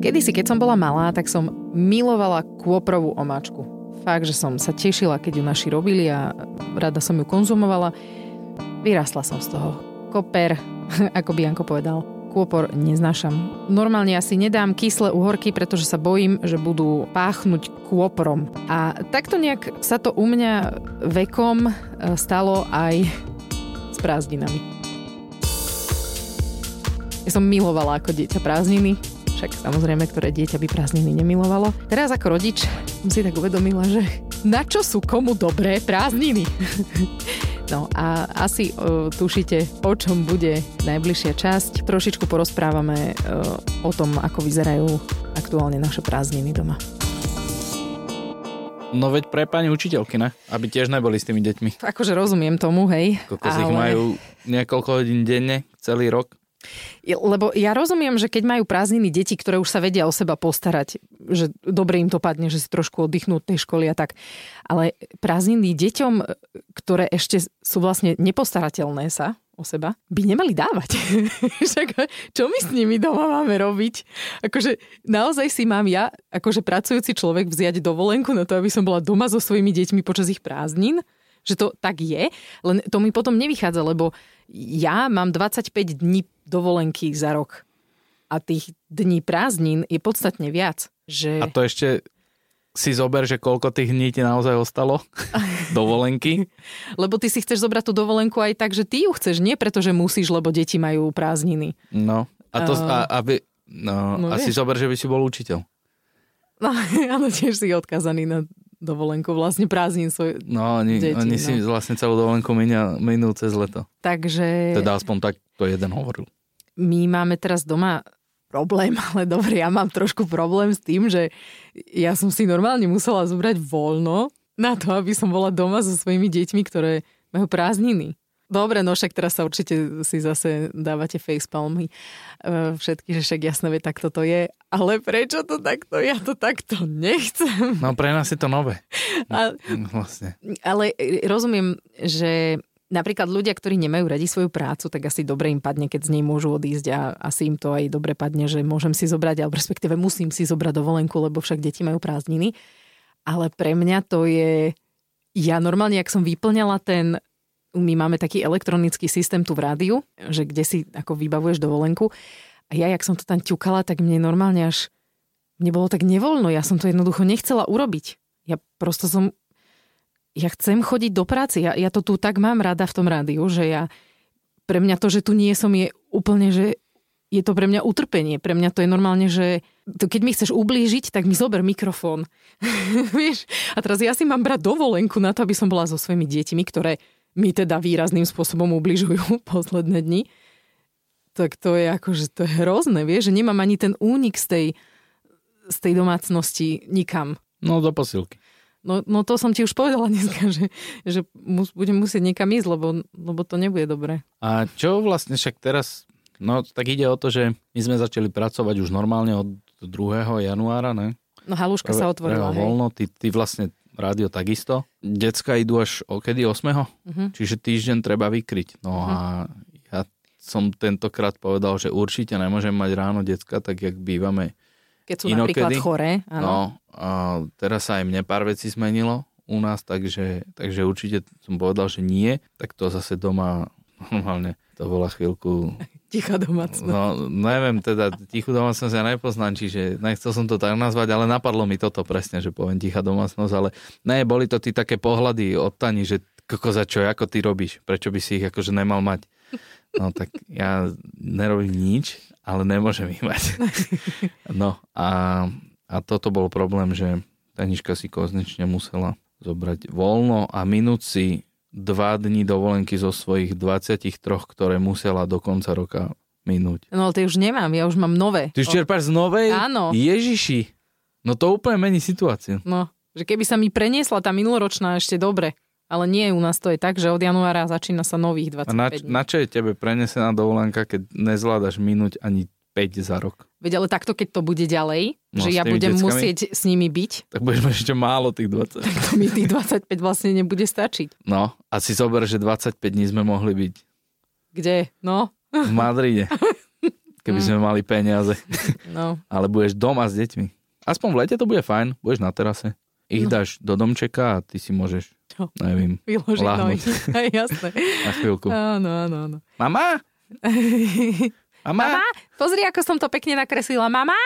Kedysi, keď som bola malá, tak som milovala kôprovú omáčku. Fakt, že som sa tešila, keď ju naši robili a rada som ju konzumovala. Vyrastla som z toho. Koper, ako by Janko povedal, kôpor neznášam. Normálne asi nedám kyslé uhorky, pretože sa bojím, že budú páchnuť kôporom. A takto nejak sa to u mňa vekom e, stalo aj s prázdninami. Ja som milovala ako dieťa prázdniny, však samozrejme, ktoré dieťa by prázdniny nemilovalo. Teraz ako rodič som si tak uvedomila, že na čo sú komu dobré prázdniny? No a asi uh, tušite, o čom bude najbližšia časť. Trošičku porozprávame uh, o tom, ako vyzerajú aktuálne naše prázdniny doma. No veď pre pani učiteľky, ne? Aby tiež neboli s tými deťmi. Akože rozumiem tomu, hej. Kokos ale... ich majú niekoľko hodín denne, celý rok. Lebo ja rozumiem, že keď majú prázdniny deti, ktoré už sa vedia o seba postarať, že dobre im to padne, že si trošku oddychnú od tej školy a tak. Ale prázdniny deťom, ktoré ešte sú vlastne nepostarateľné sa o seba, by nemali dávať. Však čo my s nimi doma máme robiť? Akože naozaj si mám ja, akože pracujúci človek, vziať dovolenku na to, aby som bola doma so svojimi deťmi počas ich prázdnin? Že to tak je, len to mi potom nevychádza, lebo ja mám 25 dní dovolenky za rok a tých dní prázdnin je podstatne viac. Že... A to ešte si zober, že koľko tých dní ti naozaj ostalo dovolenky. lebo ty si chceš zobrať tú dovolenku aj tak, že ty ju chceš, nie preto, že musíš, lebo deti majú prázdniny. No, a to, a, aby, no, no, a si zober, že by si bol učiteľ. No, áno, tiež si odkazaný na dovolenku, vlastne prázdnin svoj No, oni, deti, oni no. si vlastne celú dovolenku minia, minú cez leto. Takže... Teda aspoň tak to jeden hovoril. My máme teraz doma problém, ale dobre, ja mám trošku problém s tým, že ja som si normálne musela zobrať voľno na to, aby som bola doma so svojimi deťmi, ktoré majú prázdniny. Dobre, no však teraz sa určite si zase dávate facepalmy e, všetky, že však jasné, tak toto je. Ale prečo to takto? Ja to takto nechcem. No pre nás je to nové. A, vlastne. Ale rozumiem, že napríklad ľudia, ktorí nemajú radi svoju prácu, tak asi dobre im padne, keď z nej môžu odísť a asi im to aj dobre padne, že môžem si zobrať, alebo respektíve musím si zobrať dovolenku, lebo však deti majú prázdniny. Ale pre mňa to je... Ja normálne, ak som vyplňala ten my máme taký elektronický systém tu v rádiu, že kde si ako vybavuješ dovolenku. A ja, jak som to tam ťukala, tak mne normálne až mne bolo tak nevoľno. Ja som to jednoducho nechcela urobiť. Ja prosto som... Ja chcem chodiť do práce. Ja, ja to tu tak mám rada v tom rádiu, že ja... Pre mňa to, že tu nie som, je úplne, že je to pre mňa utrpenie. Pre mňa to je normálne, že to keď mi chceš ublížiť, tak mi zober mikrofón. Vieš? A teraz ja si mám brať dovolenku na to, aby som bola so svojimi deťmi, ktoré mi teda výrazným spôsobom ubližujú posledné dni, tak to je akože to je hrozné, vieš, že nemám ani ten únik z tej, z tej domácnosti nikam. No do posilky. No, no to som ti už povedala dneska, že, že mus, budem musieť niekam ísť, lebo, lebo to nebude dobré. A čo vlastne však teraz, no tak ide o to, že my sme začali pracovať už normálne od 2. januára, ne? No haluška sa otvorila, voľno, ty, ty vlastne rádio takisto. Decka idú až okedy 8. Uh-huh. Čiže týždeň treba vykryť. No uh-huh. a ja som tentokrát povedal, že určite nemôžem mať ráno decka, tak jak bývame Keď sú inokedy. napríklad chore. Áno. No a teraz sa aj mne pár vecí zmenilo u nás, takže, takže určite som povedal, že nie. Tak to zase doma normálne to bola chvíľku Tichá domácnosť. No, neviem, teda tichú domácnosť ja nepoznám, čiže nechcel som to tak nazvať, ale napadlo mi toto presne, že poviem tichá domácnosť, ale ne, boli to tí také pohľady od Tani, že koko za čo, ako ty robíš, prečo by si ich akože nemal mať. No tak ja nerobím nič, ale nemôžem ich mať. No a, a toto bol problém, že Taniška si konečne musela zobrať voľno a minúť si dva dní dovolenky zo svojich 23, ktoré musela do konca roka minúť. No ale ty už nemám, ja už mám nové. Ty už čerpáš z novej? Áno. Ježiši. No to úplne mení situáciu. No, že keby sa mi preniesla tá minuloročná ešte dobre. Ale nie, u nás to je tak, že od januára začína sa nových 25 A na, dní. na čo je tebe prenesená dovolenka, keď nezvládaš minúť ani 5 za rok. Veď ale takto, keď to bude ďalej, no, že ja budem deckami, musieť s nimi byť. Tak budeš mať ešte málo tých 20. Tak to mi tých 25 vlastne nebude stačiť. No, a si zober, že 25 dní sme mohli byť. Kde? No. V Madride. keby mm. sme mali peniaze. No. Ale budeš doma s deťmi. Aspoň v lete to bude fajn, budeš na terase. Ich no. dáš do domčeka a ty si môžeš, Čo? neviem, Vyložiť nohy. Aj, jasné. Na chvíľku. Áno, áno, áno. Mama? Mama? Mama? Pozri, ako som to pekne nakreslila. Mama?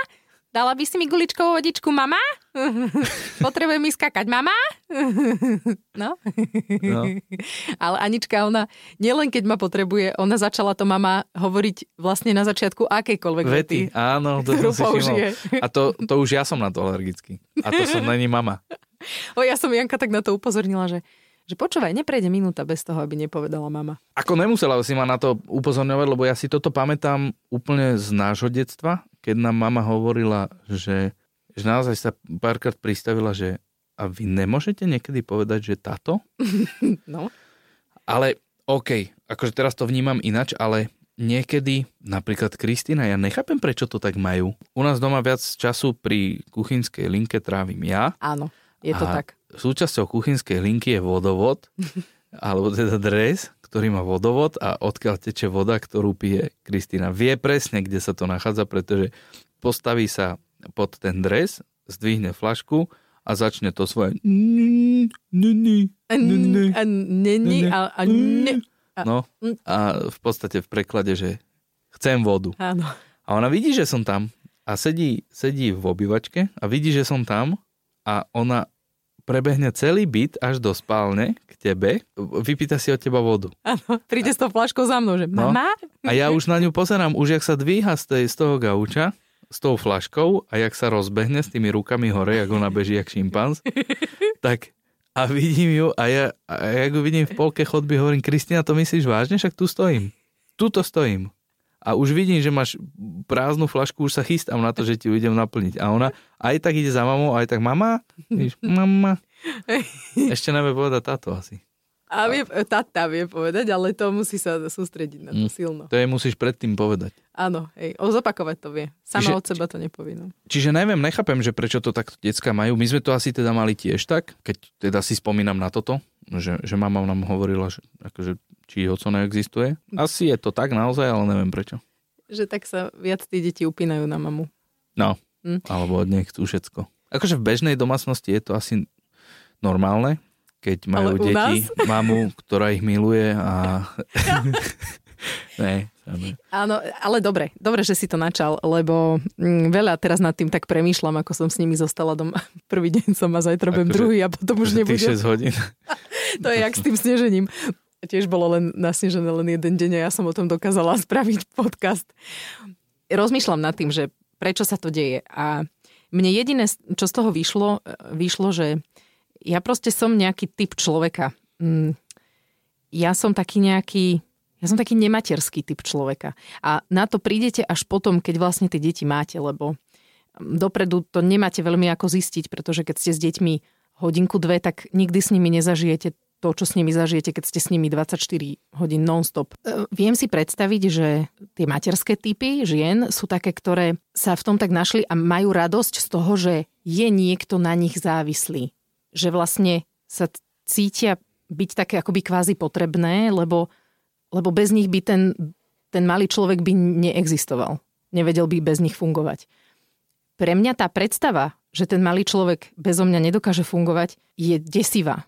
Dala by si mi guličkovú vodičku, mama? Potrebujem mi skakať, mama? No. no. Ale Anička, ona nielen keď ma potrebuje, ona začala to mama hovoriť vlastne na začiatku akejkoľvek vety. vety. Áno, to som si A to, to už ja som na to alergický. A to som není mama. O, ja som Janka tak na to upozornila, že že počúvaj, neprejde minúta bez toho, aby nepovedala mama. Ako nemusela si ma na to upozorňovať, lebo ja si toto pamätám úplne z nášho detstva, keď nám mama hovorila, že, že naozaj sa párkrát pristavila, že a vy nemôžete niekedy povedať, že táto? No. Ale OK, akože teraz to vnímam inač, ale niekedy, napríklad Kristýna, ja nechápem, prečo to tak majú. U nás doma viac času pri kuchynskej linke trávim ja. Áno, je to a tak súčasťou kuchynskej linky je vodovod, alebo teda dres, ktorý má vodovod a odkiaľ teče voda, ktorú pije Kristýna. Vie presne, kde sa to nachádza, pretože postaví sa pod ten dres, zdvihne flašku a začne to svoje No a v podstate v preklade, že chcem vodu. Áno. A ona vidí, že som tam a sedí, sedí v obývačke a vidí, že som tam a ona prebehne celý byt až do spálne k tebe, vypýta si od teba vodu. Áno, príde s tou flaškou za mnou, že no. mama? A ja už na ňu pozerám, už jak sa dvíha z, tej, z toho gauča, s tou flaškou a jak sa rozbehne s tými rukami hore, jak ona beží jak šimpanz, tak a vidím ju a ja, a ja ju vidím v polke chodby, hovorím, Kristina, to myslíš vážne? Však tu stojím. Tuto stojím a už vidím, že máš prázdnu flašku, už sa chystám na to, že ti ju idem naplniť. A ona aj tak ide za mamou, aj tak mama, víš, mama. Ešte nevie povedať táto asi. A vie, tata vie povedať, ale to musí sa sústrediť na to mm. silno. To je musíš predtým povedať. Áno, hej, o zopakovať to vie. Sama čiže, od seba to nepovie. No. Čiže neviem, nechápem, že prečo to takto decka majú. My sme to asi teda mali tiež tak, keď teda si spomínam na toto, že, že mama nám hovorila, že akože či oco neexistuje. Asi je to tak naozaj, ale neviem prečo. Že tak sa viac tí deti upínajú na mamu. No, hm? alebo od nej chcú všetko. Akože v bežnej domácnosti je to asi normálne, keď majú deti nás? mamu, ktorá ich miluje a... ne, Áno, ale dobre, dobre, že si to načal, lebo mm, veľa teraz nad tým tak premýšľam, ako som s nimi zostala doma. Prvý deň som a zajtra budem akože druhý a potom už nebudem. 6 hodín. to je jak s tým snežením tiež bolo len nasnežené len jeden deň a ja som o tom dokázala spraviť podcast. Rozmýšľam nad tým, že prečo sa to deje a mne jediné, čo z toho vyšlo, vyšlo, že ja proste som nejaký typ človeka. Mm, ja som taký nejaký, ja som taký nematerský typ človeka. A na to prídete až potom, keď vlastne tie deti máte, lebo dopredu to nemáte veľmi ako zistiť, pretože keď ste s deťmi hodinku, dve, tak nikdy s nimi nezažijete to, čo s nimi zažijete, keď ste s nimi 24 hodín non-stop. E, viem si predstaviť, že tie materské typy žien sú také, ktoré sa v tom tak našli a majú radosť z toho, že je niekto na nich závislý. Že vlastne sa cítia byť také akoby kvázi potrebné, lebo, lebo bez nich by ten, ten malý človek by neexistoval. Nevedel by bez nich fungovať. Pre mňa tá predstava, že ten malý človek bezo mňa nedokáže fungovať, je desivá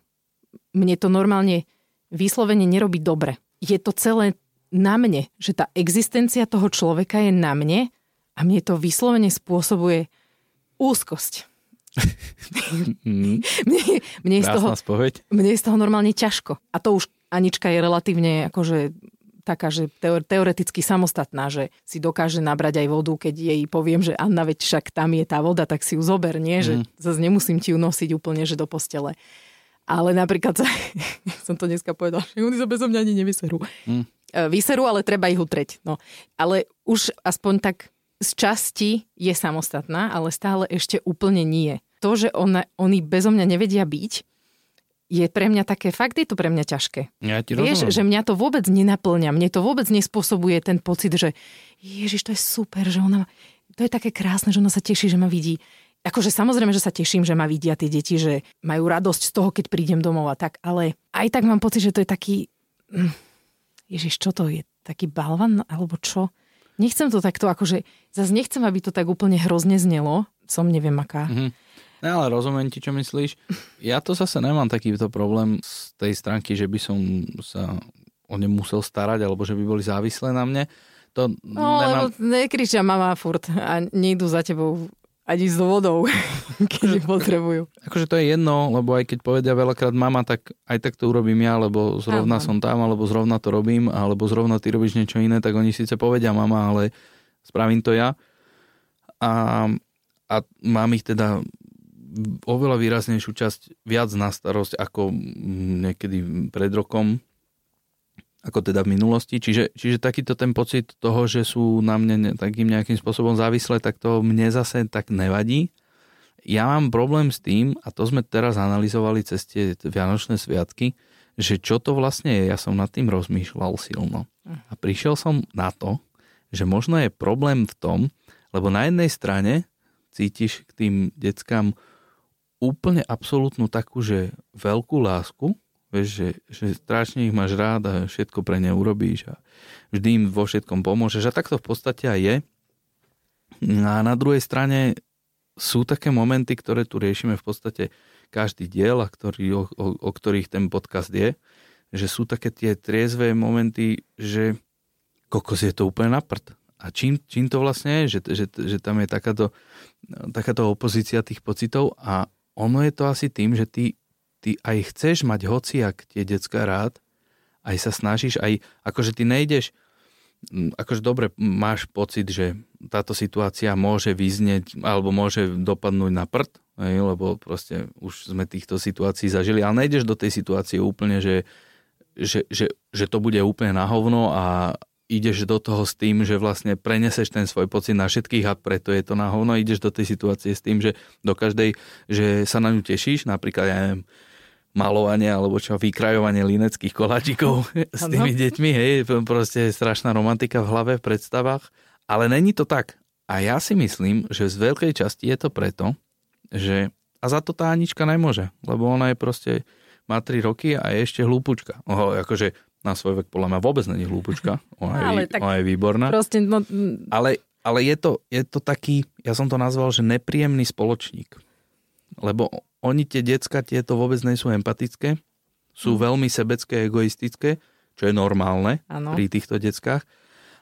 mne to normálne vyslovene nerobí dobre. Je to celé na mne, že tá existencia toho človeka je na mne a mne to vyslovene spôsobuje úzkosť. Mm. mne, mne, je z toho, spoveď. mne je z toho normálne ťažko. A to už Anička je relatívne akože taká, že teoreticky samostatná, že si dokáže nabrať aj vodu, keď jej poviem, že Anna, veď však tam je tá voda, tak si ju zober, nie? Že mm. zase nemusím ti ju nosiť úplne, že do postele. Ale napríklad, sa, som to dneska povedal, že oni sa bezo mňa ani nevyserú. Mm. Vyserú, ale treba ich utreť. No. Ale už aspoň tak z časti je samostatná, ale stále ešte úplne nie. To, že ona, oni bezo mňa nevedia byť, je pre mňa také, fakt je to pre mňa ťažké. Ja ti Vieš, rozumiem. že mňa to vôbec nenaplňa, mne to vôbec nespôsobuje ten pocit, že Ježiš, to je super, že ona, to je také krásne, že ona sa teší, že ma vidí. Akože samozrejme, že sa teším, že ma vidia tie deti, že majú radosť z toho, keď prídem domov a tak, ale aj tak mám pocit, že to je taký... Hm, Ježiš, čo to je? Taký balvan alebo čo? Nechcem to takto akože, zase nechcem, aby to tak úplne hrozne znelo. Som neviem aká. Mm-hmm. No, ale rozumiem ti, čo myslíš. Ja to zase nemám takýto problém z tej stránky, že by som sa o ne musel starať, alebo že by boli závislé na mne. To no, nemám... lebo nekričia mama furt a nejdu za tebou ani s vodou, keď potrebujú. Akože to je jedno, lebo aj keď povedia veľakrát mama, tak aj tak to urobím ja, lebo zrovna Aha. som tam, alebo zrovna to robím, alebo zrovna ty robíš niečo iné, tak oni síce povedia mama, ale spravím to ja. A, a mám ich teda oveľa výraznejšiu časť viac na starosť ako niekedy pred rokom, ako teda v minulosti. Čiže, čiže takýto ten pocit toho, že sú na mne takým nejakým spôsobom závislé, tak to mne zase tak nevadí. Ja mám problém s tým, a to sme teraz analyzovali cez tie Vianočné sviatky, že čo to vlastne je. Ja som nad tým rozmýšľal silno. A prišiel som na to, že možno je problém v tom, lebo na jednej strane cítiš k tým deckám úplne absolútnu takú, že veľkú lásku, Vieš, že, že strašne ich máš rád a všetko pre ne urobíš a vždy im vo všetkom pomôžeš. A tak to v podstate aj je. A na druhej strane sú také momenty, ktoré tu riešime v podstate každý diel, a ktorý, o, o, o ktorých ten podcast je, že sú také tie triezvé momenty, že kokos je to úplne na prd. A čím, čím to vlastne je, že, že, že tam je takáto, takáto opozícia tých pocitov a ono je to asi tým, že ty ty aj chceš mať hociak tie decka rád, aj sa snažíš, aj akože ty nejdeš, akože dobre máš pocit, že táto situácia môže vyznieť alebo môže dopadnúť na prd, lebo proste už sme týchto situácií zažili, ale nejdeš do tej situácie úplne, že, že, že, že to bude úplne na hovno a ideš do toho s tým, že vlastne preneseš ten svoj pocit na všetkých a preto je to na hovno. Ideš do tej situácie s tým, že do každej, že sa na ňu tešíš, napríklad, ja neviem, malovanie alebo čo, vykrajovanie lineckých koláčikov s tými deťmi, hej, proste strašná romantika v hlave, v predstavách, ale není to tak. A ja si myslím, že z veľkej časti je to preto, že a za to tá Anička nemôže, lebo ona je proste, má 3 roky a je ešte hlúpučka. Oho, akože na svoj vek podľa mňa vôbec není hlúpučka, ona, ale je, ona je výborná. Proste, no... Ale, ale je, to, je to taký, ja som to nazval, že nepríjemný spoločník. Lebo oni tie decka tieto vôbec nie sú empatické, sú mm. veľmi sebecké, egoistické, čo je normálne ano. pri týchto deckách.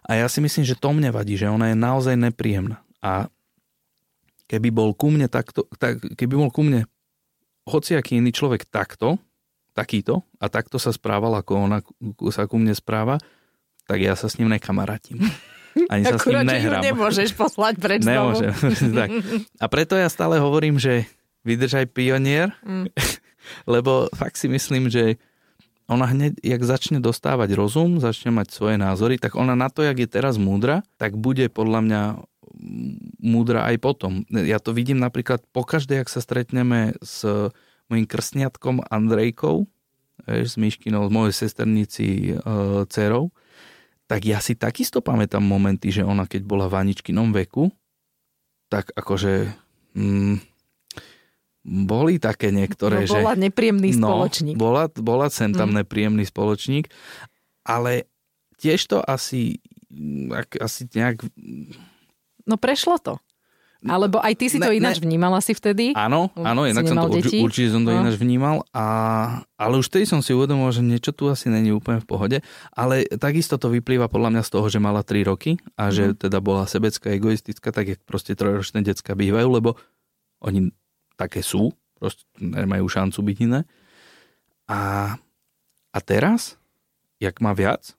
A ja si myslím, že to mne vadí, že ona je naozaj nepríjemná. A keby bol ku mne takto, tak, keby bol ku mne hociaký iný človek takto, takýto a takto sa správal, ako ona sa ku mne správa, tak ja sa s ním nekamarátim. Ani sa Akurát, s ním nehrám. nemôžeš poslať preč Nemôžem. tak. A preto ja stále hovorím, že vydržaj pionier, mm. lebo fakt si myslím, že ona hneď, jak začne dostávať rozum, začne mať svoje názory, tak ona na to, jak je teraz múdra, tak bude podľa mňa múdra aj potom. Ja to vidím napríklad pokaždé, ak sa stretneme s mojim krstniatkom Andrejkou, vieš, s Myškinou, z mojej sesternici e, dcerou, tak ja si takisto pamätám momenty, že ona keď bola v Aničkinom veku, tak akože mm, boli také niektoré, no, bola že... nepríjemný no, spoločník. Bola, bola sem tam mm. nepríjemný spoločník, ale tiež to asi, asi nejak... No prešlo to. Alebo aj ty si ne, to ináč ne. vnímal asi vtedy? Áno, áno, inak som to, deti. určite som to no. ináč vnímal, a, ale už vtedy som si uvedomil, že niečo tu asi není úplne v pohode, ale takisto to vyplýva podľa mňa z toho, že mala 3 roky a že mm. teda bola sebecká, egoistická, tak jak proste trojročné decka bývajú, lebo oni také sú, proste nemajú šancu byť iné. A, a teraz, jak má viac,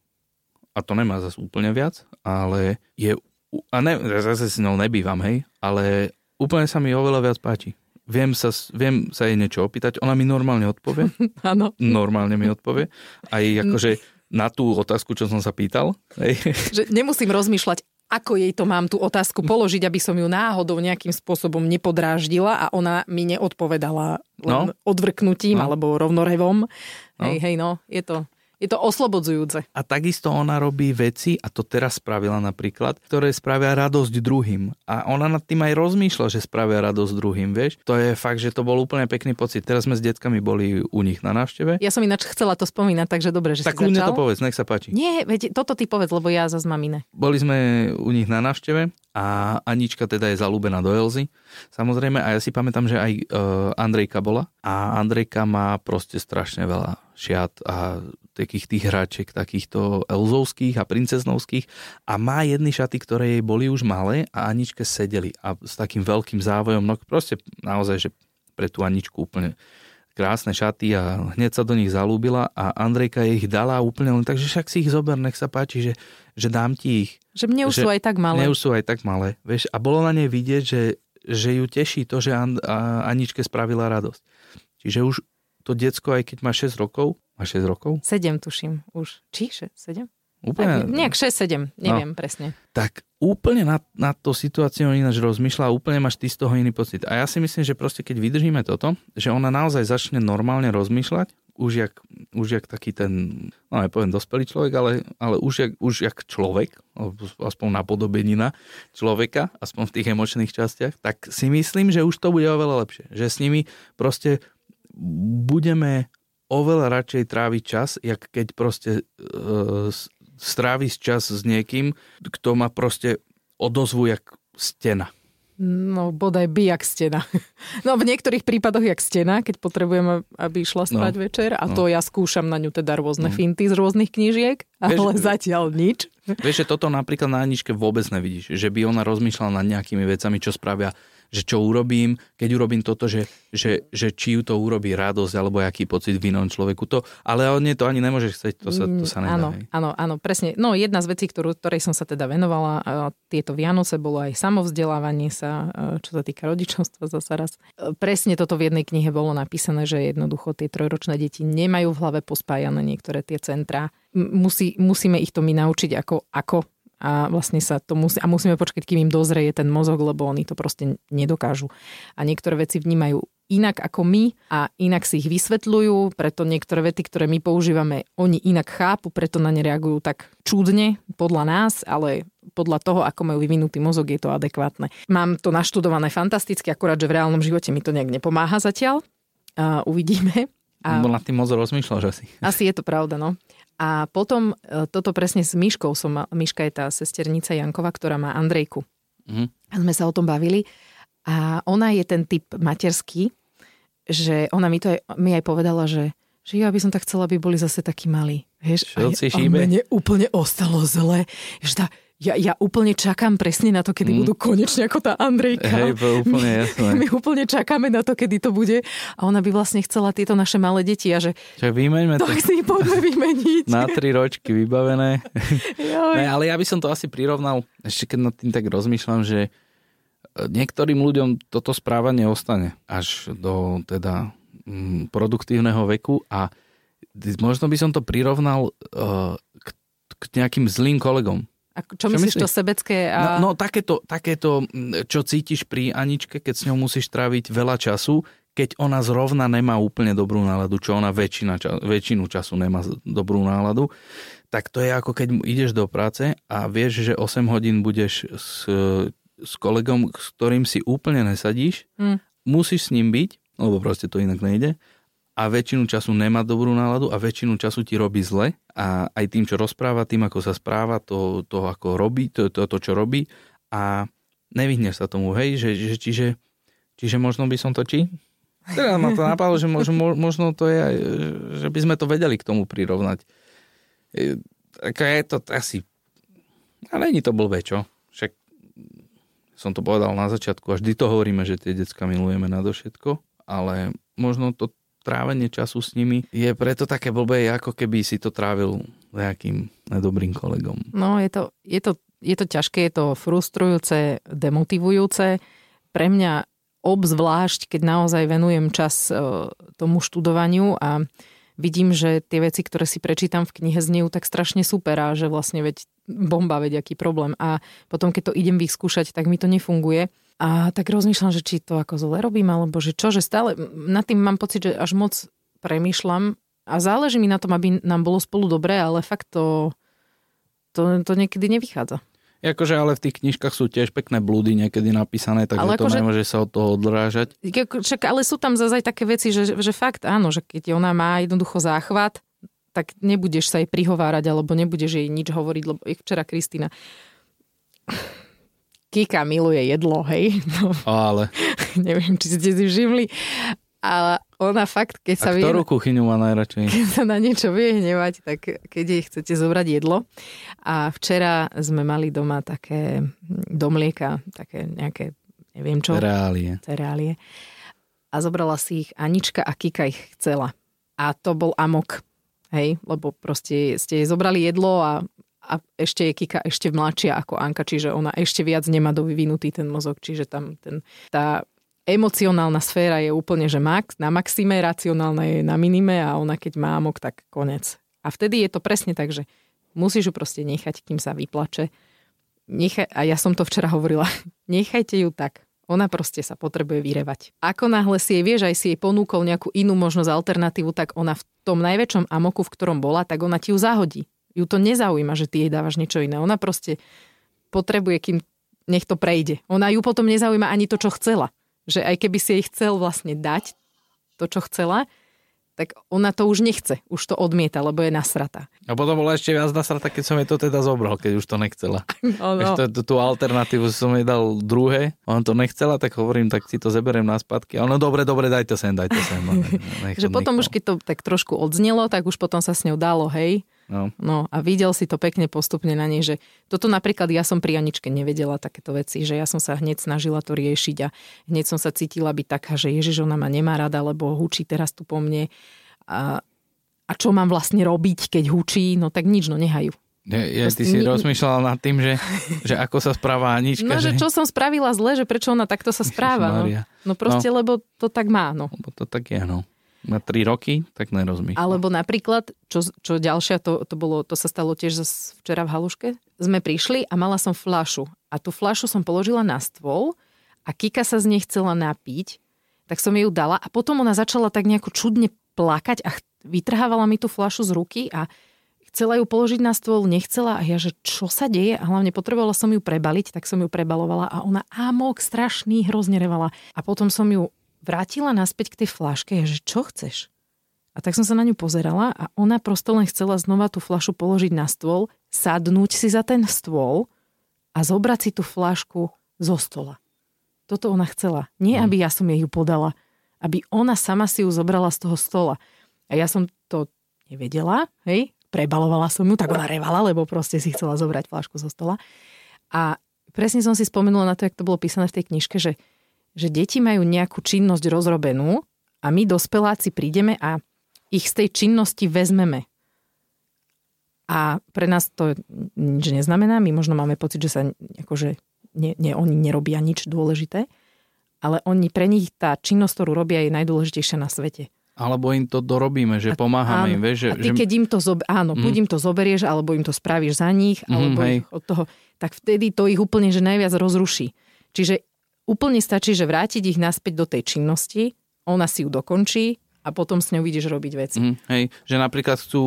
a to nemá zase úplne viac, ale je, a ne, zase si ňou nebývam, hej, ale úplne sa mi oveľa viac páči. Viem sa, viem sa jej niečo opýtať, ona mi normálne odpovie. Áno. normálne mi odpovie. Aj akože na tú otázku, čo som sa pýtal. Hej. Že nemusím rozmýšľať, ako jej to mám tú otázku položiť, aby som ju náhodou nejakým spôsobom nepodráždila a ona mi neodpovedala len no. odvrknutím no. alebo rovnorevom. No. Hej, hej, no, je to, Je to oslobodzujúce. A takisto ona robí veci, a to teraz spravila napríklad, ktoré spravia radosť druhým. A ona nad tým aj rozmýšľa, že spravia radosť druhým, vieš. To je fakt, že to bol úplne pekný pocit. Teraz sme s deckami boli u nich na návšteve. Ja som ináč chcela to spomínať, takže dobre, že tak si začal. to povedz, nech sa páči. Nie, veď toto ty povedz, lebo ja zase mám iné. Boli sme u nich na návšteve a Anička teda je zalúbená do Elzy. Samozrejme, a ja si pamätám, že aj uh, Andrejka bola a Andrejka má proste strašne veľa šiat a takých tých hračiek, takýchto elzovských a princeznovských a má jedny šaty, ktoré jej boli už malé a Aničke sedeli a s takým veľkým závojom, no proste naozaj, že pre tú Aničku úplne krásne šaty a hneď sa do nich zalúbila a Andrejka ich dala úplne len tak, že však si ich zober, nech sa páči, že, že dám ti ich. Že mne už že, sú aj tak malé. Mne už sú aj tak malé, vieš, a bolo na nej vidieť, že, že ju teší to, že An- Aničke spravila radosť. Čiže už to diecko, aj keď má 6 rokov, má 6 rokov? 7 tuším už. Či 6, 7? Úplne... Tak, nejak 6-7, neviem no, presne. Tak úplne na, na to situáciu ináč rozmýšľa a úplne máš ty z toho iný pocit. A ja si myslím, že proste keď vydržíme toto, že ona naozaj začne normálne rozmýšľať, už jak, už jak taký ten, no nepoviem dospelý človek, ale, ale už, jak, už jak človek, aspoň napodobenina človeka, aspoň v tých emočných častiach, tak si myslím, že už to bude oveľa lepšie. Že s nimi proste budeme oveľa radšej tráviť čas, jak keď proste e, stráviť čas s niekým, kto má proste odozvu jak stena. No, bodaj by jak stena. No, v niektorých prípadoch jak stena, keď potrebujeme, aby išla spať no, večer a no. to ja skúšam na ňu teda rôzne mm. finty z rôznych knížiek, ale vieš, zatiaľ nič. Vieš, že toto napríklad na Aničke vôbec nevidíš, že by ona rozmýšľala nad nejakými vecami, čo spravia že čo urobím, keď urobím toto, že, že, že či ju to urobí radosť alebo aký pocit v inom človeku. To, ale on to ani nemôže chcieť, to sa, to sa nedá. Áno, áno, áno, presne. No jedna z vecí, ktorú, ktorej som sa teda venovala tieto Vianoce, bolo aj samovzdelávanie sa, čo sa týka rodičovstva zase raz. Presne toto v jednej knihe bolo napísané, že jednoducho tie trojročné deti nemajú v hlave pospájané niektoré tie centrá. Musí, musíme ich to my naučiť, ako, ako a vlastne sa to musí, a musíme počkať, kým im dozrie ten mozog, lebo oni to proste nedokážu. A niektoré veci vnímajú inak ako my a inak si ich vysvetľujú, preto niektoré vety, ktoré my používame, oni inak chápu, preto na ne reagujú tak čudne podľa nás, ale podľa toho, ako majú vyvinutý mozog, je to adekvátne. Mám to naštudované fantasticky, akurát, že v reálnom živote mi to nejak nepomáha zatiaľ. A uvidíme. A... Bo nad tým moc rozmýšľaš asi. Asi je to pravda, no. A potom e, toto presne s Myškou som, Myška je tá sesternica Jankova, ktorá má Andrejku. Mm. A sme sa o tom bavili. A ona je ten typ materský, že ona mi to aj, mi aj povedala, že, že ja by som tak chcela, aby boli zase takí malí. Vieš, a, a mne úplne ostalo zle. Že tá, ja, ja úplne čakám presne na to, kedy mm. budú konečne ako tá Andrejka. Hej, úplne jasné. My úplne čakáme na to, kedy to bude. A ona by vlastne chcela tieto naše malé deti a že... Čo, vymeňme to. Tak si poďme vymeniť. Na tri ročky vybavené. ne, ale ja by som to asi prirovnal, ešte keď nad tým tak rozmýšľam, že niektorým ľuďom toto správanie ostane až do teda mm, produktívneho veku a možno by som to prirovnal uh, k, k nejakým zlým kolegom a čo, čo myslíš, myslíš to sebecké? A... No, no takéto, takéto, čo cítiš pri Aničke, keď s ňou musíš tráviť veľa času, keď ona zrovna nemá úplne dobrú náladu, čo ona väčšina, ča, väčšinu času nemá dobrú náladu, tak to je ako keď ideš do práce a vieš, že 8 hodín budeš s, s kolegom, s ktorým si úplne nesadíš, hmm. musíš s ním byť, lebo proste to inak nejde a väčšinu času nemá dobrú náladu a väčšinu času ti robí zle a aj tým, čo rozpráva, tým, ako sa správa, to, to ako robí, to, to, to, čo robí a nevyhneš sa tomu, hej, že, že čiže, čiže možno by som to či? Teraz ma to napadlo, že možno, možno to je, že by sme to vedeli k tomu prirovnať. E, tak je to asi, ale není to blbé, čo? Však som to povedal na začiatku, a vždy to hovoríme, že tie decka milujeme na všetko, ale možno to trávenie času s nimi je preto také blbé, ako keby si to trávil nejakým nedobrým kolegom. No, je to, je to, je to ťažké, je to frustrujúce, demotivujúce. Pre mňa obzvlášť, keď naozaj venujem čas e, tomu študovaniu a vidím, že tie veci, ktoré si prečítam v knihe, znejú tak strašne super a že vlastne veď bomba, veď aký problém. A potom, keď to idem vyskúšať, tak mi to nefunguje. A tak rozmýšľam, že či to ako zle robím, alebo že čo, že stále nad tým mám pocit, že až moc premýšľam A záleží mi na tom, aby nám bolo spolu dobré, ale fakt to, to, to niekedy nevychádza. Akože ale v tých knižkách sú tiež pekné blúdy niekedy napísané, takže ale to akože, nemôže sa od toho odrážať. Však, ale sú tam zase aj také veci, že, že fakt áno, že keď ona má jednoducho záchvat, tak nebudeš sa jej prihovárať, alebo nebudeš jej nič hovoriť, lebo včera Kristýna Kika miluje jedlo, hej. No, ale. neviem, či ste si všimli. Ale ona fakt, keď sa A ktorú vie... kuchyňu má najradšej? Keď sa na niečo vie hnevať, tak keď jej chcete zobrať jedlo. A včera sme mali doma také do mlieka, také nejaké, neviem čo. Cereálie. Cereálie. A zobrala si ich Anička a Kika ich chcela. A to bol amok. Hej, lebo proste ste jej zobrali jedlo a, a ešte je Kika ešte mladšia ako Anka, čiže ona ešte viac nemá dovyvinutý ten mozog, čiže tam ten, tá emocionálna sféra je úplne, že max, na maxime, racionálna je na minime a ona keď má amok, tak konec. A vtedy je to presne tak, že musíš ju proste nechať, kým sa vyplače. Nechaj, a ja som to včera hovorila, nechajte ju tak. Ona proste sa potrebuje vyrevať. Ako náhle si jej vieš, aj si jej ponúkol nejakú inú možnosť, alternatívu, tak ona v tom najväčšom amoku, v ktorom bola, tak ona ti ju zahodí. Ju to nezaujíma, že ty jej dávaš niečo iné. Ona proste potrebuje, kým nech to prejde. Ona ju potom nezaujíma ani to, čo chcela že aj keby si jej chcel vlastne dať to, čo chcela, tak ona to už nechce, už to odmieta, lebo je nasrata. A potom bola ešte viac nasrata, keď som jej to teda zobral, keď už to nechcela. No, no. Ešte tú alternatívu som jej dal druhé, on to nechcela, tak hovorím, tak si to zeberiem na spadky. A ono, dobre, dobre, daj to sem, daj to sem. No, že potom už keď to tak trošku odznelo, tak už potom sa s ňou dalo, hej, No. no a videl si to pekne postupne na nej, že toto napríklad ja som pri Aničke nevedela takéto veci, že ja som sa hneď snažila to riešiť a hneď som sa cítila byť taká, že Ježiš, ona ma nemá rada, lebo hučí teraz tu po mne a, a čo mám vlastne robiť, keď hučí, no tak nič, no nehajú. Ja, ja, ty si ni- rozmýšľala nad tým, že, že ako sa správa Anička. No, že, že čo som spravila zle, že prečo ona takto sa správa. No, no proste, no. lebo to tak má. No. Lebo to tak je, no na 3 roky, tak nerozmýšľam. Alebo napríklad, čo, čo ďalšia, to, to, bolo, to sa stalo tiež včera v Haluške, sme prišli a mala som flašu. A tú flašu som položila na stôl a Kika sa z nej chcela napiť, tak som ju dala a potom ona začala tak nejako čudne plakať a vytrhávala mi tú flašu z ruky a chcela ju položiť na stôl, nechcela a ja, že čo sa deje a hlavne potrebovala som ju prebaliť, tak som ju prebalovala a ona amok strašný hrozne revala. A potom som ju vrátila naspäť k tej flaške, že čo chceš? A tak som sa na ňu pozerala a ona prosto len chcela znova tú flašu položiť na stôl, sadnúť si za ten stôl a zobrať si tú flašku zo stola. Toto ona chcela. Nie, mhm. aby ja som jej ju podala. Aby ona sama si ju zobrala z toho stola. A ja som to nevedela, hej, prebalovala som ju, tak ona revala, lebo proste si chcela zobrať flašku zo stola. A presne som si spomenula na to, jak to bolo písané v tej knižke, že že deti majú nejakú činnosť rozrobenú a my dospeláci prídeme a ich z tej činnosti vezmeme. A pre nás to nič neznamená, my možno máme pocit, že sa akože nie, nie, oni nerobia nič dôležité, ale oni, pre nich tá činnosť, ktorú robia, je najdôležitejšia na svete. Alebo im to dorobíme, že pomáhame áno, im, vieš. Že, a ty keď im to, zob- áno, mm. buď im to zoberieš, alebo im to spravíš za nich, mm, alebo hej. od toho, tak vtedy to ich úplne, že najviac rozruší. Čiže Úplne stačí, že vrátiť ich naspäť do tej činnosti, ona si ju dokončí a potom s ňou vidíš robiť veci. Mm, hej, že napríklad chcú,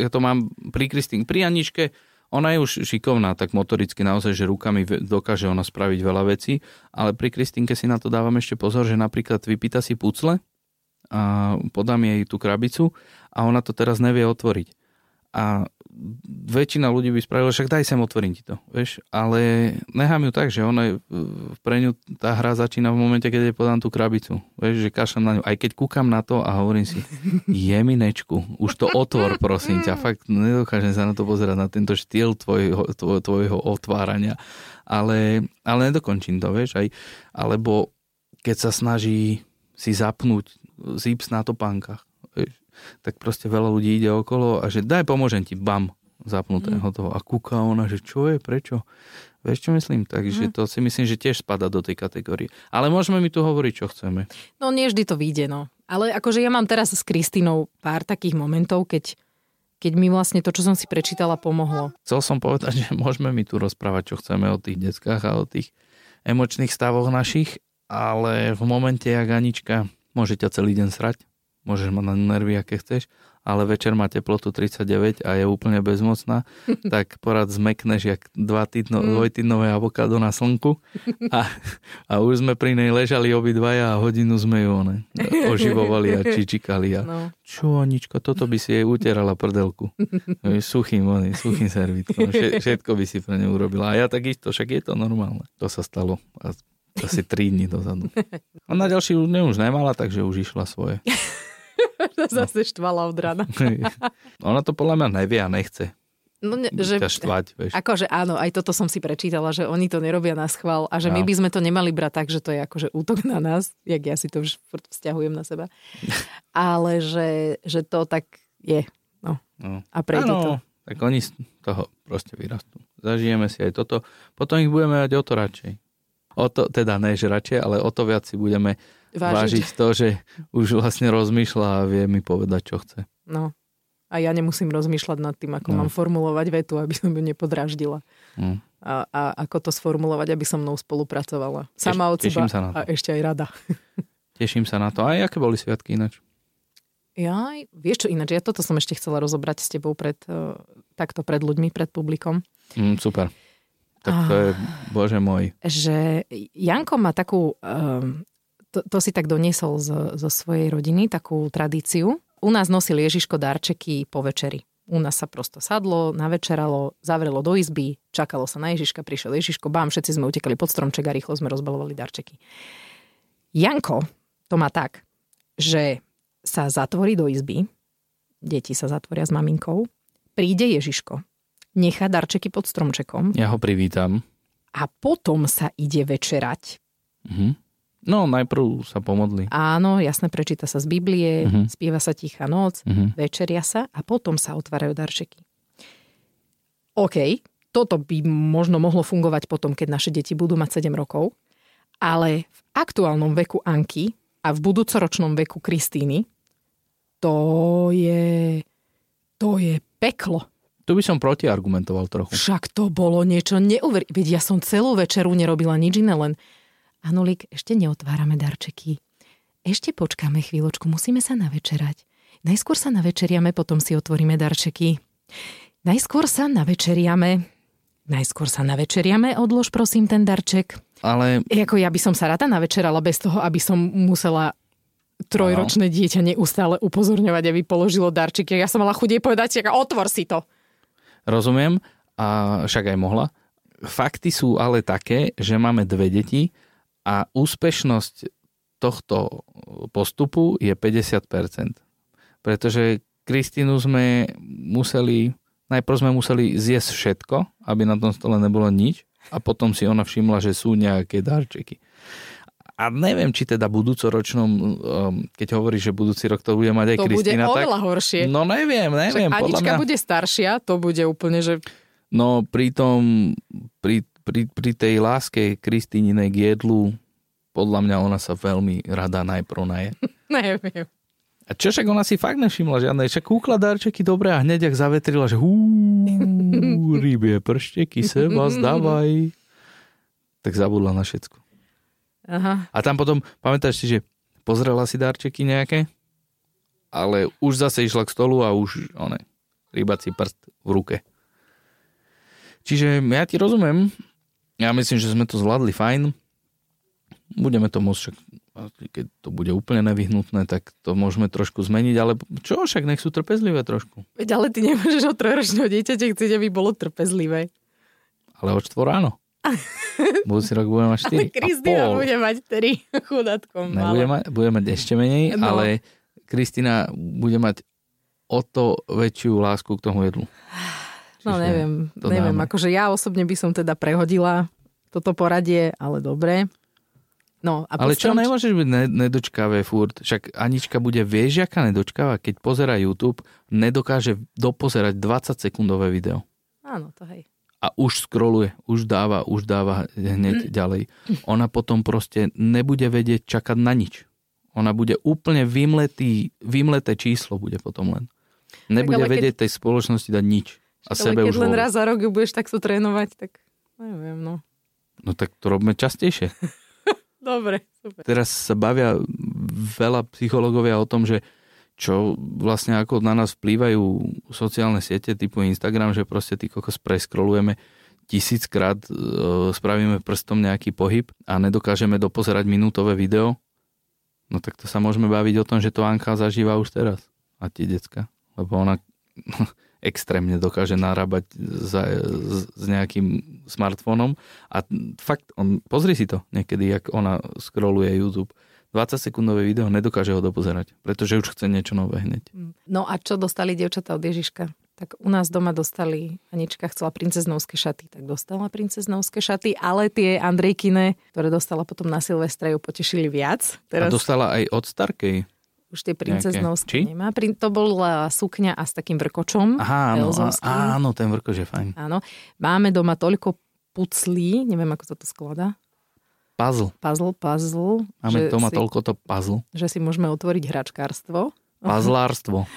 ja, to mám pri Kristín, pri Aničke, ona je už šikovná, tak motoricky naozaj, že rukami dokáže ona spraviť veľa vecí, ale pri Kristínke si na to dávam ešte pozor, že napríklad vypýta si pucle a podám jej tú krabicu a ona to teraz nevie otvoriť. A väčšina ľudí by spravila, však daj sem, otvorím ti to, vieš, ale nechám ju tak, že ona je, pre ňu tá hra začína v momente, keď jej podám tú krabicu, vieš, že kašľam na ňu, aj keď kúkam na to a hovorím si, jeminečku, už to otvor, prosím ťa, fakt nedokážem sa na to pozerať, na tento štýl tvojho, tvoj, tvojho otvárania, ale, ale nedokončím to, vieš, aj, alebo keď sa snaží si zapnúť zips na topánkach, tak proste veľa ľudí ide okolo a že daj pomôžem ti, bam, zapnuté mm. toho. A kúka ona, že čo je, prečo? Vieš, čo myslím? Takže mm. to si myslím, že tiež spada do tej kategórie. Ale môžeme mi tu hovoriť, čo chceme. No nie vždy to vyjde, no. Ale akože ja mám teraz s Kristínou pár takých momentov, keď, keď mi vlastne to, čo som si prečítala, pomohlo. Chcel som povedať, že môžeme mi tu rozprávať, čo chceme o tých deckách a o tých emočných stavoch našich, ale v momente, jak Anička môže ťa celý deň srať, môžeš mať na nervy, aké chceš, ale večer má teplotu 39 a je úplne bezmocná, tak porad zmekneš jak dva týdno, mm. dvojtýdnové avokádo na slnku a, a už sme pri nej ležali obidvaja a hodinu sme ju one, oživovali a čičikali a no. čo Anička, toto by si jej utierala prdelku. Suchým, one, suchým servitkom. Všetko by si pre ňu urobila. A ja takisto, však je to normálne. To sa stalo asi 3 dní dozadu. A na ďalší už nemala, takže už išla svoje. Zase štvala od rana. Ona to podľa mňa nevie a nechce. No, ne, že, štvať, vieš. Akože áno, aj toto som si prečítala, že oni to nerobia na schvál a že no. my by sme to nemali brať tak, že to je akože útok na nás, jak ja si to už vzťahujem na seba. Ale že, že to tak je. No. no. A prejde ano, to. Tak oni z toho proste vyrastú. Zažijeme si aj toto. Potom ich budeme mať o to radšej. O to, teda ne, že radšej, ale o to viac si budeme vážiť. vážiť to, že už vlastne rozmýšľa a vie mi povedať, čo chce. No. A ja nemusím rozmýšľať nad tým, ako no. mám formulovať vetu, aby som ju nepodráždila. Mm. A, a ako to sformulovať, aby so mnou spolupracovala. Sama od seba sa a ešte aj rada. Teším sa na to. A aké boli sviatky ináč? Ja, vieš čo ináč, ja toto som ešte chcela rozobrať s tebou pred, uh, takto pred ľuďmi, pred publikom. Mm, super. Tak to je, bože môj. Že Janko má takú um, to, to si tak doniesol zo, zo svojej rodiny, takú tradíciu. U nás nosil Ježiško darčeky po večeri. U nás sa prosto sadlo, navečeralo, zavrelo do izby, čakalo sa na Ježiška, prišiel Ježiško, bám, všetci sme utekali pod stromček a rýchlo sme rozbalovali darčeky. Janko to má tak, že sa zatvorí do izby, deti sa zatvoria s maminkou, príde Ježiško, nechá darčeky pod stromčekom. Ja ho privítam. A potom sa ide večerať. Mhm. No, najprv sa pomodli. Áno, jasne, prečíta sa z Biblie, uh-huh. spieva sa tichá noc, uh-huh. večeria sa a potom sa otvárajú darčeky. OK, toto by možno mohlo fungovať potom, keď naše deti budú mať 7 rokov, ale v aktuálnom veku Anky a v budúcoročnom veku Kristíny to je, to je peklo. Tu by som protiargumentoval trochu. Však to bolo niečo neuver... Veď ja som celú večeru nerobila nič iné, len Anulik, ešte neotvárame darčeky. Ešte počkáme chvíľočku, musíme sa navečerať. Najskôr sa navečeriame, potom si otvoríme darčeky. Najskôr sa navečeriame. Najskôr sa navečeriame, odlož prosím ten darček. Ale... Jako ja by som sa rada navečerala bez toho, aby som musela trojročné ano. dieťa neustále upozorňovať, aby položilo darčeky. Ja som mala chudie povedať, otvor si to. Rozumiem, a však aj mohla. Fakty sú ale také, že máme dve deti, a úspešnosť tohto postupu je 50%. Pretože Kristínu sme museli, najprv sme museli zjesť všetko, aby na tom stole nebolo nič a potom si ona všimla, že sú nejaké darčeky. A neviem, či teda budúcoročnom, um, keď hovoríš, že budúci rok to bude mať aj to Kristína. To bude oveľa tak, horšie. No neviem, neviem. Však Anička mňa... bude staršia, to bude úplne, že... No pri tom, pri pri, pri tej láske Kristíninej k jedlu, podľa mňa ona sa veľmi rada najprv naje. Neviem. A čo však ona si fakt nevšimla žiadne, však kúkla darčeky dobre a hneď ak zavetrila, že hú, rybie pršteky, seba, zdávaj. Tak zabudla na všetko. Aha. A tam potom, pamätáš si, že pozrela si darčeky nejaké, ale už zase išla k stolu a už, one, rybací prst v ruke. Čiže ja ti rozumiem, ja myslím, že sme to zvládli fajn. Budeme to môcť, keď to bude úplne nevyhnutné, tak to môžeme trošku zmeniť, ale čo, však nech sú trpezlivé trošku. Veď ale ty nemôžeš od trojročného dieťaťa chcieť, aby bolo trpezlivé. Ale od štvor áno. Budúci rok budeme mať 4 Ale Kristina bude mať 3 chudátkom. bude, mať, bude mať ešte menej, no. ale Kristina bude mať o to väčšiu lásku k tomu jedlu. No neviem, neviem. Dáme. Akože ja osobne by som teda prehodila toto poradie, ale dobre. No, a ale čo nemôžeš byť nedočkavé furt? Však Anička bude, vieš, aká nedočkáva? Keď pozera YouTube, nedokáže dopozerať 20 sekundové video. Áno, to hej. A už scrolluje, už dáva, už dáva hneď mm. ďalej. Ona potom proste nebude vedieť čakať na nič. Ona bude úplne vymletý, vymleté číslo bude potom len. Nebude tak, vedieť keď... tej spoločnosti dať nič. A Ale sebe keď už len raz za rok ju budeš takto trénovať, tak neviem, no. No tak to robíme častejšie. Dobre, super. Teraz sa bavia veľa psychológovia o tom, že čo vlastne ako na nás vplývajú sociálne siete typu Instagram, že proste ty kokos preskrolujeme tisíckrát, e, spravíme prstom nejaký pohyb a nedokážeme dopozerať minútové video, no tak to sa môžeme baviť o tom, že to Anka zažíva už teraz. A ti decka. Lebo ona extrémne dokáže narábať za, s, s nejakým smartfónom a fakt, on, pozri si to niekedy, jak ona scrolluje YouTube 20 sekundové video nedokáže ho dopozerať, pretože už chce niečo nové hneď. No a čo dostali dievčatá od Ježiška? Tak u nás doma dostali, Anička chcela princeznovské šaty, tak dostala princeznovské šaty, ale tie Andrejkine, ktoré dostala potom na Silvestre, ju potešili viac. Teraz... A dostala aj od Starkej. Už tie princeznovské nemá. To bola sukňa a s takým vrkočom. Aha, áno, áno, ten vrkoč je fajn. Áno. Máme doma toľko puclí, neviem, ako sa to skladá. Puzzle. Puzzle, puzzle. Máme doma si, toľko to puzzle. Že si môžeme otvoriť hračkárstvo. Puzzlárstvo.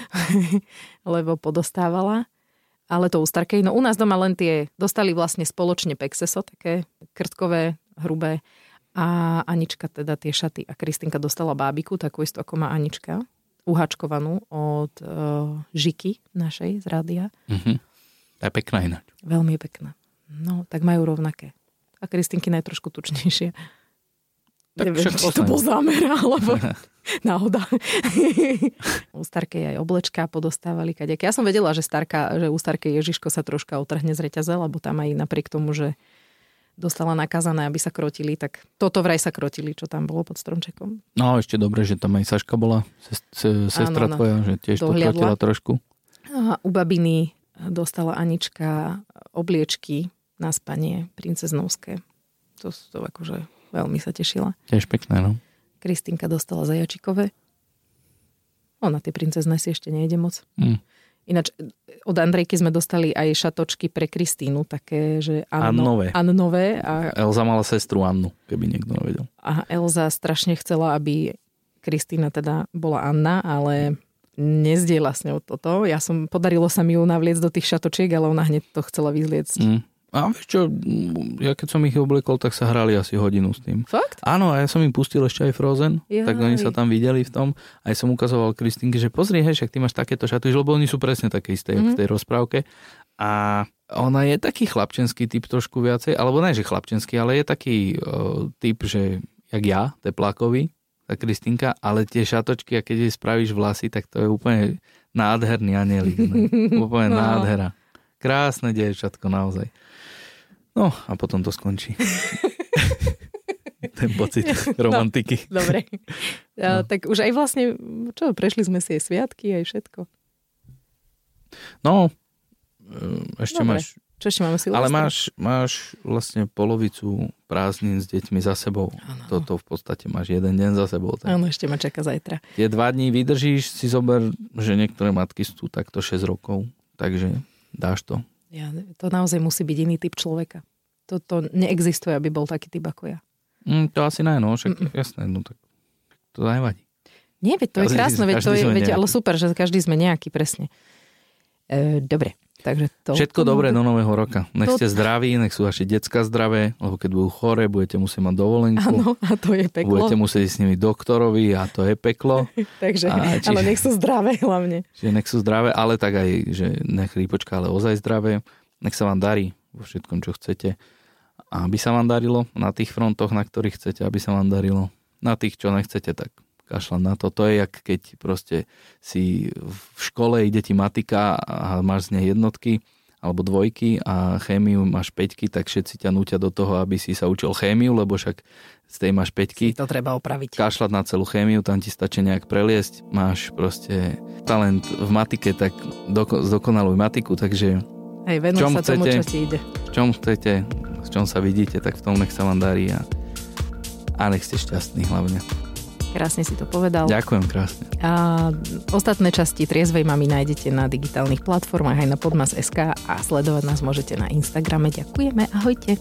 Lebo podostávala. Ale to u Starkej, no u nás doma len tie, dostali vlastne spoločne pexeso, také krtkové, hrubé. A Anička teda tie šaty. A Kristinka dostala bábiku, takú istú ako má Anička. Uhačkovanú od uh, Žiky našej z rádia. Uh-huh. To je pekná ináč. Veľmi pekná. No, tak majú rovnaké a Kristinkina je trošku tučnejšie. Tak Neviem, či to bol zámer, alebo náhoda. u Starkej aj oblečka podostávali kadejaké. Ja som vedela, že, starka, že u Starkej Ježiško sa troška otrhne z reťaze, lebo tam aj napriek tomu, že dostala nakazané, aby sa krotili, tak toto vraj sa krotili, čo tam bolo pod stromčekom. No ešte dobre, že tam aj Saška bola, sestra áno, tvoja, že tiež dohliadla. to krotila trošku. A u babiny dostala Anička obliečky na spanie princeznovské. To, to akože veľmi sa tešila. Tiež pekné, no. Kristinka dostala zajačikové. Ona tie princezné si ešte nejde moc. Mm. Ináč od Andrejky sme dostali aj šatočky pre Kristínu, také, že Anno, Annové. Annové a... Elza mala sestru Annu, keby niekto nevedel. A Elza strašne chcela, aby Kristína teda bola Anna, ale nezdiela s ňou toto. Ja som, podarilo sa mi ju navliec do tých šatočiek, ale ona hneď to chcela vyzliecť. Mm. A vieš čo, ja keď som ich obliekol, tak sa hrali asi hodinu s tým. Fakt? Áno, a ja som im pustil ešte aj Frozen, Jaj. tak oni sa tam videli v tom. Aj som ukazoval Kristinke, že pozri, hej, však ty máš takéto šaty, lebo oni sú presne také isté, mm-hmm. v tej rozprávke. A ona je taký chlapčenský typ trošku viacej, alebo ne, že chlapčenský, ale je taký uh, typ, že jak ja, teplákový, tá Kristinka, ale tie šatočky, a keď jej spravíš vlasy, tak to je úplne nádherný anielik. úplne no. nádhera. Krásne dievčatko, naozaj. No a potom to skončí. Ten pocit no, romantiky. No, dobre. No. Tak už aj vlastne, čo, prešli sme si aj sviatky, aj všetko. No, e, ešte dobre. máš... Čo ešte máme Ale máš, máš vlastne polovicu prázdnin s deťmi za sebou. Ano. Toto v podstate máš jeden deň za sebou. Tak. Áno, ešte ma čaká zajtra. Tie dva dní vydržíš, si zober, že niektoré matky sú takto 6 rokov, takže dáš to. Ja, to naozaj musí byť iný typ človeka. Toto neexistuje, aby bol taký typ ako ja. Mm, to asi ne, no, však Mm-mm. jasné, no tak to nevadí. Nie, veď to každý, je krásne, veď to je, veď, ale super, že každý sme nejaký, presne. E, dobre, takže to... Všetko to dobré do nového roka. Nech to... ste zdraví, nech sú vaše decka zdravé, lebo keď budú chore, budete musieť mať dovolenku. Áno, a to je peklo. Budete musieť s nimi doktorovi a to je peklo. takže, a, čiže, ale nech sú zdravé hlavne. Čiže nech sú zdravé, ale tak aj, že nech rýpočka, ale ozaj zdravé. Nech sa vám darí vo všetkom, čo chcete a aby sa vám darilo na tých frontoch, na ktorých chcete, aby sa vám darilo. Na tých, čo nechcete, tak kašľať na to. To je jak keď proste si v škole ide ti matika a máš z nej jednotky alebo dvojky a chémiu máš peťky, tak všetci ťa nútia do toho, aby si sa učil chémiu, lebo však z tej máš peťky. Si to treba opraviť. Kašľať na celú chémiu, tam ti stačí nejak preliesť. Máš proste talent v matike, tak doko- zdokonaluj matiku, takže Hej, venuj sa chcete, tomu, čo ti ide. Čom chcete, s čom sa vidíte, tak v tom nech sa vám darí a, a nech ste šťastní hlavne. Krásne si to povedal. Ďakujem krásne. A ostatné časti Triezvej mami nájdete na digitálnych platformách aj na podmas.sk a sledovať nás môžete na Instagrame. Ďakujeme, ahojte.